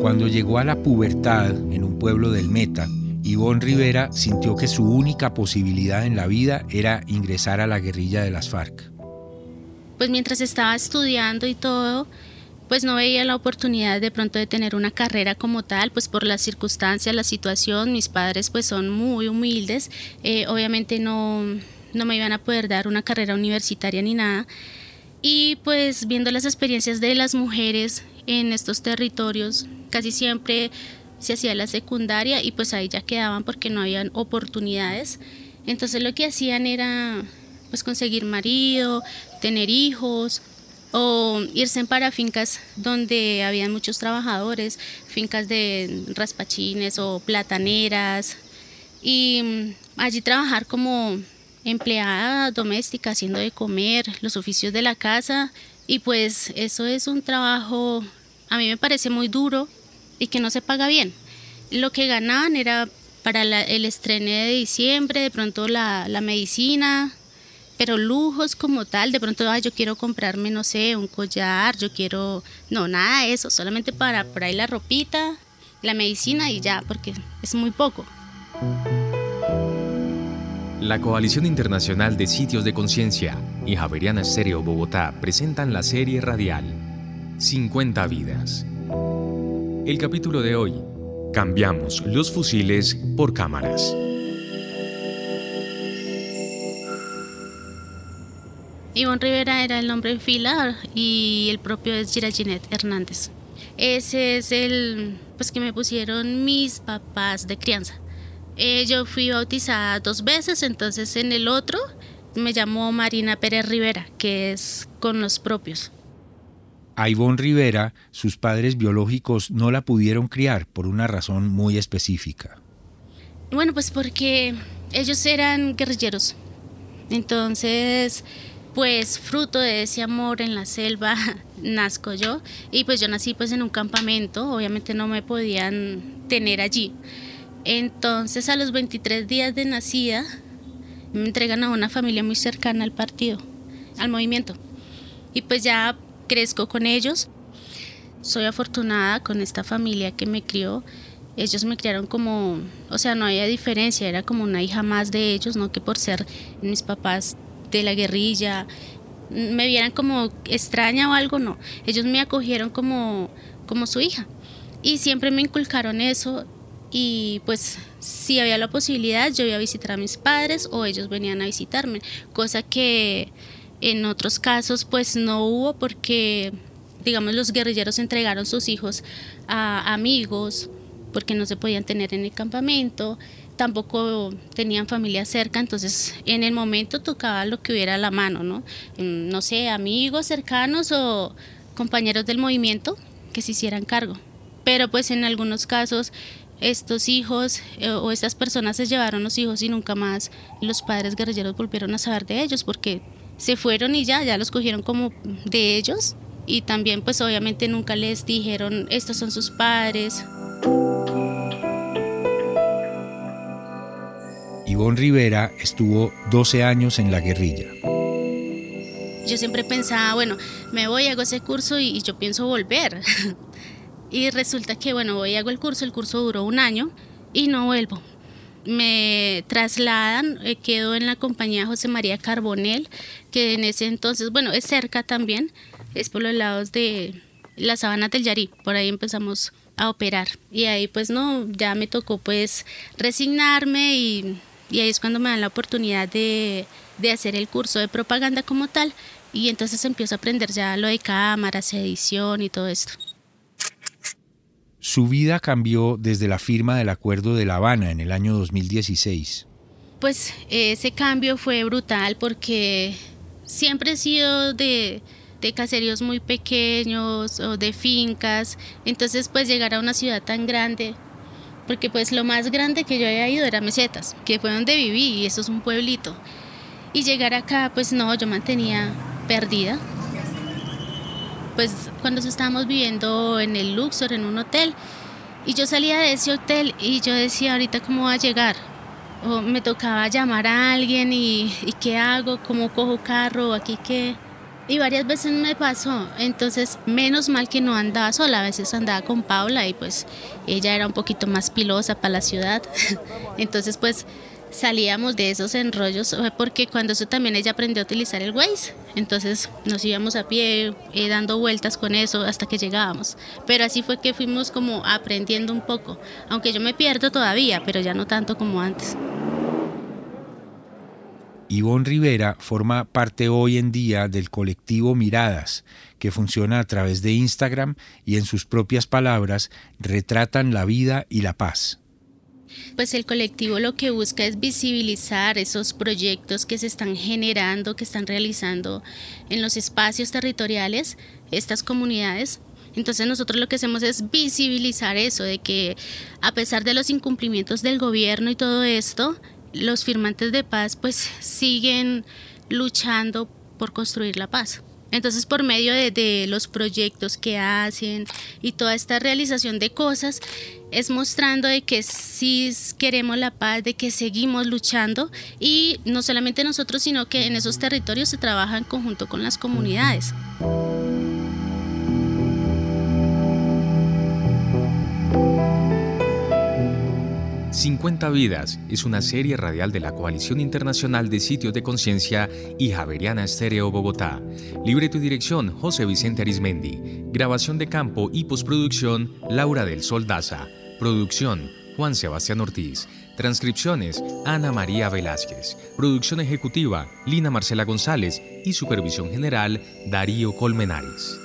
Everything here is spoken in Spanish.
Cuando llegó a la pubertad en un pueblo del Meta, Ivonne Rivera sintió que su única posibilidad en la vida era ingresar a la guerrilla de las FARC. Pues mientras estaba estudiando y todo, pues no veía la oportunidad de pronto de tener una carrera como tal, pues por las circunstancias, la situación, mis padres pues son muy humildes, eh, obviamente no, no me iban a poder dar una carrera universitaria ni nada. Y pues viendo las experiencias de las mujeres en estos territorios, casi siempre se hacía la secundaria y pues ahí ya quedaban porque no habían oportunidades. Entonces lo que hacían era pues conseguir marido, tener hijos, o irse para fincas donde habían muchos trabajadores, fincas de raspachines o plataneras, y mm, allí trabajar como empleada doméstica, haciendo de comer, los oficios de la casa, y pues eso es un trabajo, a mí me parece muy duro y que no se paga bien. Lo que ganaban era para el estreno de diciembre, de pronto la, la medicina, pero lujos como tal, de pronto, yo quiero comprarme, no sé, un collar, yo quiero, no, nada de eso, solamente para por ahí la ropita, la medicina y ya, porque es muy poco. La Coalición Internacional de Sitios de Conciencia y Javeriana Estéreo Bogotá presentan la serie radial 50 vidas. El capítulo de hoy, cambiamos los fusiles por cámaras. Ivonne Rivera era el nombre de fila y el propio es Giraginet Hernández. Ese es el pues que me pusieron mis papás de crianza. Eh, yo fui bautizada dos veces, entonces en el otro me llamó Marina Pérez Rivera, que es con los propios. A Ivonne Rivera, sus padres biológicos no la pudieron criar por una razón muy específica. Bueno, pues porque ellos eran guerrilleros. Entonces, pues fruto de ese amor en la selva nazco yo y pues yo nací pues en un campamento, obviamente no me podían tener allí. Entonces a los 23 días de nacida me entregan a una familia muy cercana al partido, al movimiento. Y pues ya crezco con ellos. Soy afortunada con esta familia que me crió. Ellos me criaron como, o sea, no había diferencia, era como una hija más de ellos, no que por ser mis papás de la guerrilla, me vieran como extraña o algo, no. Ellos me acogieron como, como su hija. Y siempre me inculcaron eso y pues si había la posibilidad yo iba a visitar a mis padres o ellos venían a visitarme, cosa que en otros casos pues no hubo porque digamos los guerrilleros entregaron sus hijos a amigos porque no se podían tener en el campamento tampoco tenían familia cerca, entonces en el momento tocaba lo que hubiera a la mano, ¿no? Mm, no sé, amigos cercanos o compañeros del movimiento que se hicieran cargo. Pero pues en algunos casos estos hijos eh, o estas personas se llevaron los hijos y nunca más los padres guerrilleros volvieron a saber de ellos porque se fueron y ya, ya los cogieron como de ellos y también pues obviamente nunca les dijeron estos son sus padres Ivonne Rivera estuvo 12 años en la guerrilla. Yo siempre pensaba, bueno, me voy, hago ese curso y, yo pienso volver. y resulta que, bueno, voy, hago el curso, el curso duró un año y no vuelvo. Me trasladan, eh, quedo en la compañía José María Carbonel, que en ese entonces, bueno, es cerca también, es por los lados de la sabana del Yarí, por ahí empezamos a operar. Y ahí pues no, ya me tocó pues resignarme y y ahí es cuando me dan la oportunidad de, hacer el curso de propaganda como tal y entonces empiezo a aprender ya lo de cámaras, edición y todo esto. Su vida cambió desde la firma del Acuerdo de La Habana en el año 2016. Pues ese cambio fue brutal porque siempre he sido de, de caseríos muy pequeños o de fincas, entonces pues llegar a una ciudad tan grande porque pues lo más grande que yo había ido era Mesetas, que fue donde viví y eso es un pueblito. Y llegar acá, pues no, yo mantenía perdida. Pues cuando estábamos viviendo en el Luxor, en un hotel, y yo salía de ese hotel y yo decía, ahorita cómo va a llegar. O me tocaba llamar a alguien y, y qué hago, cómo cojo carro, aquí qué. Y varias veces me pasó, entonces menos mal que no andaba sola, a veces andaba con Paula y pues ella era un poquito más pilosa para la ciudad, entonces pues salíamos de esos enrollos porque cuando eso también ella aprendió a utilizar el Waze, entonces nos íbamos a pie eh, dando vueltas con eso hasta que llegábamos, pero así fue que fuimos como aprendiendo un poco, aunque yo me pierdo todavía, pero ya no tanto como antes. Ivonne Rivera forma parte hoy en día del colectivo Miradas, que funciona a través de Instagram y en sus propias palabras retratan la vida y la paz. Pues el colectivo lo que busca es visibilizar esos proyectos que se están generando, que están realizando en los espacios territoriales, estas comunidades, entonces nosotros lo que hacemos es visibilizar eso, de que a pesar de los incumplimientos del gobierno y todo esto, los firmantes de paz pues siguen luchando por construir la paz. Entonces, por medio de, los proyectos que hacen y toda esta realización de cosas, es mostrando de que sí queremos la paz, de que seguimos luchando y no solamente nosotros, sino que en esos territorios se trabaja en conjunto con las comunidades. 50 Vidas es una serie radial de la Coalición Internacional de Sitios de Conciencia y Javeriana Estéreo Bogotá. Libreto y dirección José Vicente Arismendi. Grabación de campo y postproducción Laura del Sol Daza. Producción Juan Sebastián Ortiz. Transcripciones Ana María Velázquez. Producción ejecutiva Lina Marcela González y supervisión general Darío Colmenares.